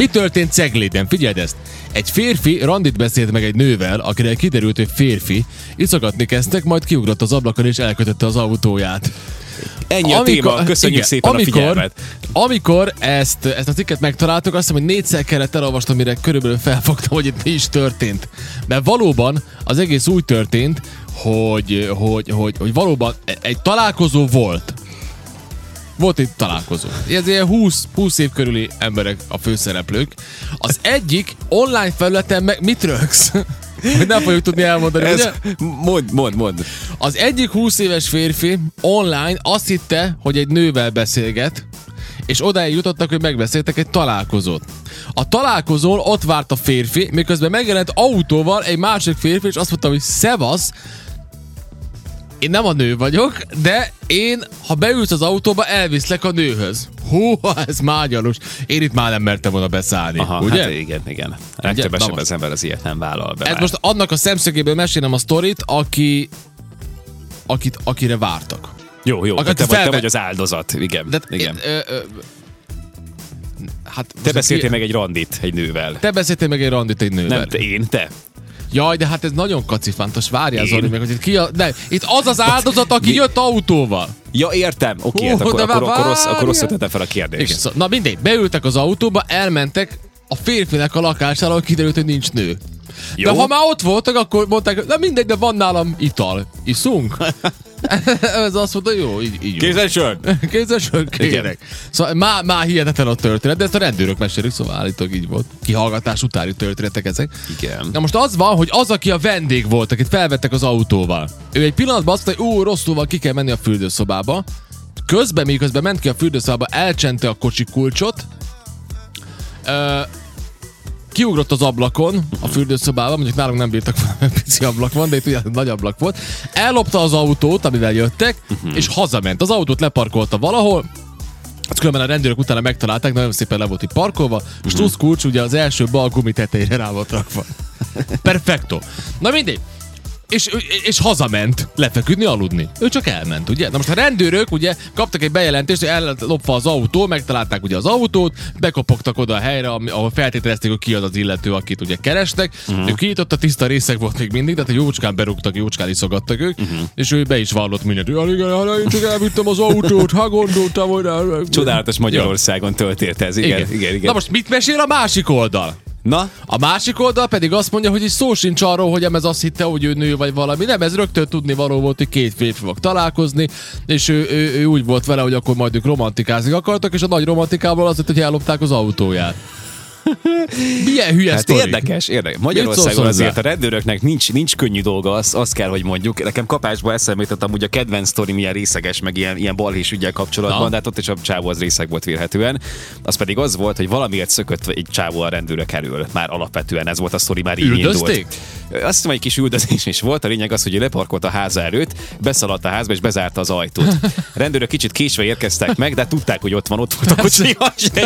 Mi történt Cegléden? Figyeld ezt! Egy férfi randit beszélt meg egy nővel, akire kiderült, hogy férfi, iszogatni kezdtek, majd kiugrott az ablakon és elkötötte az autóját. Ennyi a téma, köszönjük igen, szépen amikor, a figyelmet. Amikor ezt, ezt a cikket megtaláltuk, azt hiszem, hogy négyszer kellett elolvastam, mire körülbelül felfogtam, hogy itt mi is történt. Mert valóban az egész úgy történt, hogy, hogy, hogy, hogy valóban egy találkozó volt. Volt egy találkozó. Ez ilyen 20, 20 év körüli emberek a főszereplők. Az egyik online felületen meg mit rögsz? Hogy nem fogjuk tudni elmondani, Ez, ugye? mond, mond, mond. Az egyik 20 éves férfi online azt hitte, hogy egy nővel beszélget, és odáig jutottak, hogy megbeszéltek egy találkozót. A találkozón ott várt a férfi, miközben megjelent autóval egy másik férfi, és azt mondta, hogy szevasz, én nem a nő vagyok, de én, ha beülsz az autóba, elviszlek a nőhöz. Hú, ez mágyalus. Én itt már nem mertem volna beszállni. Aha, ugye? hát igen, igen. Legtöbb az ember az ilyet nem vállal be. Ez már. most annak a szemszögéből mesélem a sztorit, aki, akit, akire vártak. Jó, jó, Akit te, te, vagy, te felve- vagy az áldozat. Igen, De igen. Ö, ö, hát Te beszéltél meg egy randit egy nővel. Te beszéltél meg egy randit egy nővel. Nem, te, én, te. Jaj, de hát ez nagyon kacifántos. Várjál? Zoli, meg, hogy itt ki a... De, itt az az áldozat, aki jött autóval. Ja, értem. Oké, Hú, hát akkor, akkor, rossz, akkor tettem fel a kérdést. Igen, szóval, na mindegy, beültek az autóba, elmentek a férfinek a lakására, ahol kiderült, hogy nincs nő. Jó. De ha már ott voltak, akkor mondták, na mindegy, de van nálam ital. Iszunk? Ez azt mondta, jó, így, így. Kézzel Kézzel kérek. Szóval már, már hihetetlen a történet, de ezt a rendőrök mesélik, szóval állítólag így volt. Kihallgatás utáni történetek ezek. Igen. Na most az van, hogy az, aki a vendég volt, akit felvettek az autóval, ő egy pillanatban azt mondta, hogy ú, rosszul van, ki kell menni a fürdőszobába. Közben, miközben ment ki a fürdőszobába, elcsente a kocsi kulcsot, kiugrott az ablakon a fürdőszobába, mondjuk nálunk nem bírtak volna, mert pici ablak van, de itt ugye nagy ablak volt. Ellopta az autót, amivel jöttek, és hazament. Az autót leparkolta valahol, azt különben a rendőrök utána megtalálták, nagyon szépen le volt itt parkolva. Stusz kulcs ugye az első bal gumi tetejére rá volt rakva. Perfecto. Na mindegy. És, és hazament lefeküdni, aludni. Ő csak elment, ugye? Na most a rendőrök ugye kaptak egy bejelentést, hogy el lopva az autó, megtalálták ugye az autót, bekopogtak oda a helyre, ahol feltételezték, hogy ki az az illető, akit ugye kerestek. Uh-huh. Ő kiított, a tiszta részek volt még mindig, tehát hogy jócskán berúgtak, jócskán iszogattak ők, uh-huh. és ő be is vallott mindent. Ja, igen, hát én csak elvittem az autót, ha gondoltam, hogy... Csodálatos Magyarországon történt ez. Igen, igen, igen. igen. Na most mit mesél a másik oldal? Na, A másik oldal pedig azt mondja, hogy is szó sincs arról, hogy ez azt hitte, hogy ő nő vagy valami. Nem, ez rögtön tudni való volt, hogy két férfi fog találkozni, és ő, ő, ő, úgy volt vele, hogy akkor majd ők romantikázni akartak, és a nagy romantikából az lett, hogy ellopták az autóját. Milyen hülye Hát sztori. érdekes, érdekes. Magyarországon azért a rendőröknek nincs, nincs könnyű dolga, azt, azt kell, hogy mondjuk. Nekem kapásba eszembe jutott amúgy a kedvenc sztori milyen részeges, meg ilyen, ilyen balhés ügyel kapcsolatban, Na. de hát ott is a csávó az részeg volt vélhetően. Az pedig az volt, hogy valamiért szökött egy csávó a rendőrök elől. Már alapvetően ez volt a sztori, már így Üldözték? indult. Azt hiszem, egy kis üldözés is volt. A lényeg az, hogy leparkolt a háza előtt, beszaladt a házba és bezárta az ajtót. A rendőrök kicsit késve érkeztek meg, de tudták, hogy ott van, ott volt a kocsi,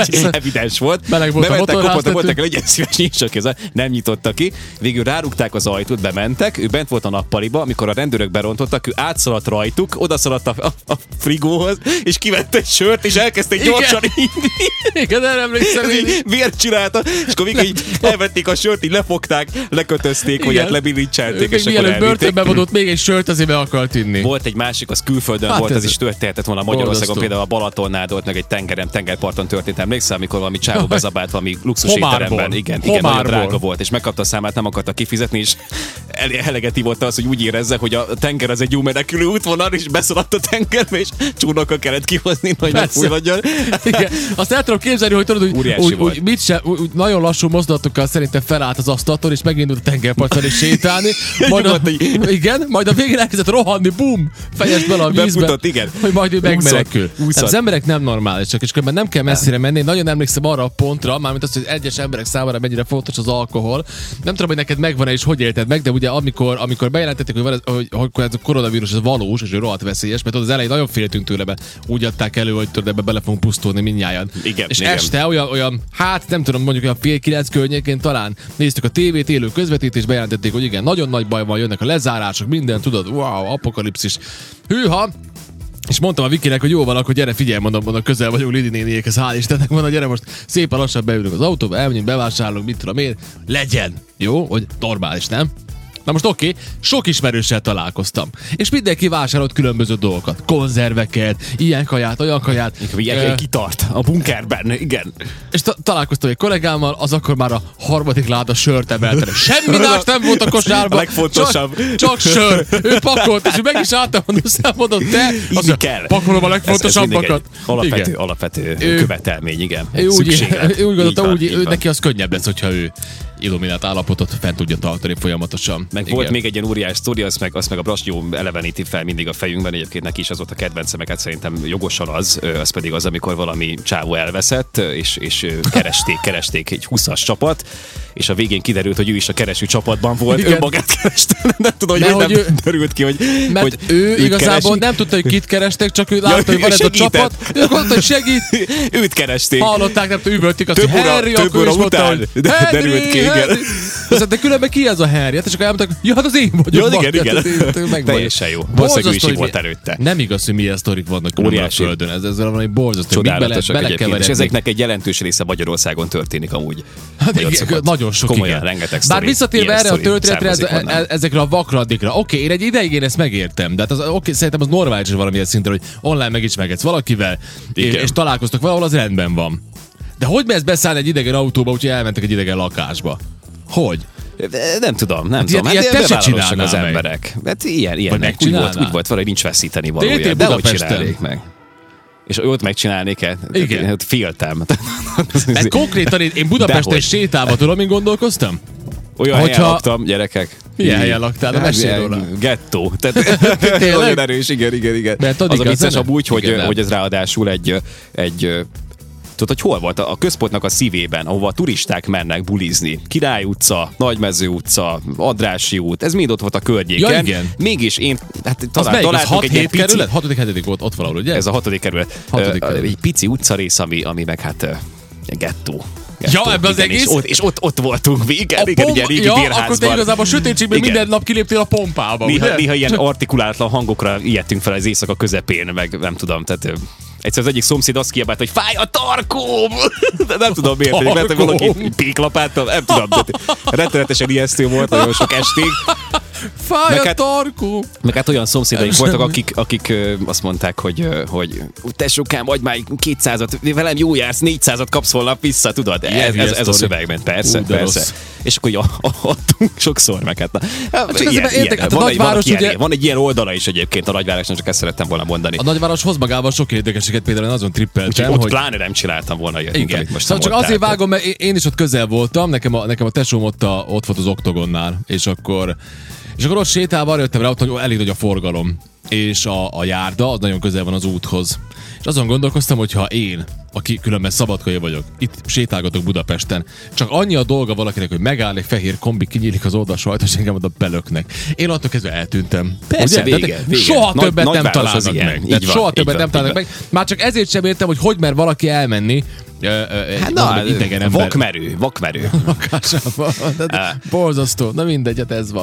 és evidens volt. Meleg volt a kopottak, voltak el, legyen szíves, nincs csak ez. Nem nyitotta ki. Végül rárugták az ajtót, bementek, ő bent volt a nappaliba, amikor a rendőrök berontottak, ő átszaladt rajtuk, odaszaladt a, a, a frigóhoz, és kivette egy sört, és elkezdték Igen. gyorsan inni. Igen, erre emlékszem Vért csinálta, és akkor végig így elvették a sört, így lefogták, lekötözték, hogy Igen. hát lebilincselték, és akkor elvitték. börtönbe vonult még egy sört, azért be akart inni. Volt egy másik, az külföldön Hát volt, ez- ez is történhetett volna Magyarországon, például a Balatonnál volt, meg egy tengeren, tengerparton történt. Emlékszel, amikor valami csávó bezabált valami luxus Homárból. étteremben. Igen, igen, nagyon drága volt, és megkapta a számát, nem akarta kifizetni, és el- elegeti volt az, hogy úgy érezze, hogy a tenger az egy jó menekülő útvonal, és beszaladt a tengerbe, és csónakkal kellett kihozni, hogy ne fulladjon. Igen. Azt el tudom képzelni, hogy tudod, hogy úgy, úgy, mit sem, úgy, nagyon lassú mozdulatokkal szerintem felállt az asztaltól, és megindult a tengerparton és sétálni. Majd a, igen, majd a végén elkezdett rohanni, bum, fejest bele a vízbe. Befutott, igen. Hogy majd ő megmenekül. az emberek nem normálisak, és különben nem kell messzire menni. Én Nagyon emlékszem arra a pontra, mármint az, hogy egyes emberek számára mennyire fontos az alkohol. Nem tudom, hogy neked megvan-e és hogy élted meg, de ugye amikor, amikor bejelentették, hogy, van ez, hogy, hogy ez a koronavírus ez valós, és ő rohadt veszélyes, mert az elején nagyon féltünk tőle, be. úgy adták elő, hogy tudod, ebbe bele fogunk pusztulni mindnyájan. Igen, és igen. este olyan, olyan, hát nem tudom, mondjuk olyan fél kilenc környékén talán néztük a tévét, élő közvetítés, bejelentették, hogy igen, nagyon nagy baj van, jönnek a lezárások, minden, tudod, wow, apokalipszis. Hűha, És mondtam a Vikinek, hogy jó van, akkor gyere, figyelj, mondom, mondom közel vagyunk Lidi néniékhez, hál' Istennek, mondom, gyere most szépen lassan beülünk az autóba, elmegyünk, bevásárolunk, mit tudom én, legyen, jó, hogy normális, nem? Na most oké, okay, sok ismerőssel találkoztam. És mindenki vásárolt különböző dolgokat. Konzerveket, ilyen kaját, olyan kaját. Ilyen uh, kitart a bunkerben, igen. És ta- találkoztam egy kollégámmal, az akkor már a harmadik láda sört emelte. Semmi más nem volt a kosárban. A legfontosabb. Csak, csak sör. Ő pakolt, és meg is álltam, mondom, te, az kell. pakolom a legfontosabbakat. alapvető, igen. alapvető ő, követelmény, igen. Ő úgy, ő úgy gondolta, úgy, ő, neki az könnyebb lesz, hogyha ő illuminált állapotot fent tudja tartani folyamatosan. Meg Igen. volt még egy ilyen óriás sztori, azt meg, azt meg a Brasnyó eleveníti fel mindig a fejünkben, egyébként neki is az volt a kedvence, meg hát szerintem jogosan az, az pedig az, amikor valami csávó elveszett, és, és keresték, keresték egy 20-as csapat, és a végén kiderült, hogy ő is a kereső csapatban volt, Igen. magát kereste, nem tudom, hogy, hogy nem ő, derült ki, hogy, mert hogy ő igazából keresi. nem tudta, hogy kit kerestek, csak ő látta, ja, hogy van ez a csapat, ő mondta, hogy segít. Őt keresték. Hallották, nem üvöltik azt, hogy Harry, akkor is mondta, hogy derült ki, igen. De különben ki ez a Harry? Hát, és akkor elmondták, ja, hát az én vagyok. Ja, igen, igen. Teljesen jó. Valószínűleg is volt előtte. Nem igaz, hogy milyen sztorik vannak a földön. Ez, ez valami borzasztó. Csodálatosak egyébként. És ezeknek egy jelentős része Magyarországon történik amúgy. Hát nagyon sok, Komolyan, rengeteg Bár visszatérve erre a történetre, ez, e- ezekre a vakradikra. Oké, én egy ideig én ezt megértem, de hát az, oké, szerintem az normális valamilyen szinten, hogy online megismerkedsz valakivel, és, és találkoztok valahol, az rendben van. De hogy ezt beszállni egy idegen autóba, úgyhogy elmentek egy idegen lakásba? Hogy? Nem tudom, nem hát tudom. Ilyet, hát ilyet te se az emberek. Hát ilyen, ilyen. Úgy volt, úgy volt, valahogy nincs veszíteni valója. De hogy csinálnék meg? És ott megcsinálnék-e? Igen. Hát féltem. Mert konkrétan én, én Budapesten sétálva tudom, én gondolkoztam? Olyan Hogyha... helyen laktam, gyerekek. Milyen helyen laktál? Hát, Mesélj róla. Gettó. Tehát nagyon erős, igen, igen, igen. Mert az a vicces amúgy, hogy, hogy ez ráadásul egy, egy Tudod, hogy hol volt? A központnak a szívében, ahova a turisták mennek bulizni. Király utca, Nagymező utca, Adrási út, ez mind ott volt a környéken. Ja, igen. Mégis én, hát talán, találtunk egy ilyen pici... kerület? Hatodik, hetedik volt ott valahol, ugye? Ez a hatodik kerület. Hatodik kerület. Egy pici utcarész, ami, ami meg hát gettó. Ja, ebben az egész? És ott, és ott, ott voltunk, igen, a igen, igen, régi ja, bérházban. akkor te igazából sötétségben minden nap kiléptél a pompába, néha, ugye? néha ilyen artikulálatlan hangokra ijedtünk fel az éjszaka közepén, meg nem tudom, tehát Egyszer az egyik szomszéd azt kiabált, hogy fáj a tarkóm! De nem tudom miért, hogy mert valaki péklapáttal, nem tudom. Rettenetesen ijesztő volt nagyon sok estig. Fáj meg a hát, tarkó! Meg hát olyan szomszédaink voltak, akik, akik ö, azt mondták, hogy, ö, hogy tesókám, adj már 200-at, velem jó jársz, 400-at kapsz holnap vissza, tudod? Ez, ez, ez a szövegben, persze, Ú, persze. Rossz. És akkor ja, adtunk sokszor meg. Hát, hát csak ilyen, értek, hát a van, nagyváros egy, ugye... van egy ilyen oldala is egyébként a nagyvárosnak, csak ezt szerettem volna mondani. A nagyváros hoz magával sok érdekeséget, például azon trippeltem, hogy... Ott pláne nem csináltam volna ilyet, Igen. most szóval csak azért vágom, mert én is ott közel voltam, nekem a, nekem a tesóm ott, a, ott volt az oktogonnál, és akkor és akkor ott sétálva jöttem rá, hogy elég nagy a forgalom, és a, a járda az nagyon közel van az úthoz. És azon gondolkoztam, hogy ha én, aki különben szabadkai vagyok, itt sétálgatok Budapesten, csak annyi a dolga valakinek, hogy megáll egy fehér kombi, kinyílik az oldal és engem oda belöknek. Én attól kezdve eltűntem. Persze, Ugye? vége, vége. Soha nagy, többet nagy nem találnak meg. Így van, soha többet van, nem találnak meg. Már csak ezért sem értem, hogy hogy mer valaki elmenni, Hát na, idegen ember. Vakmerő, vakmerő. Lakásában. Borzasztó. Na mindegy, hát ez van.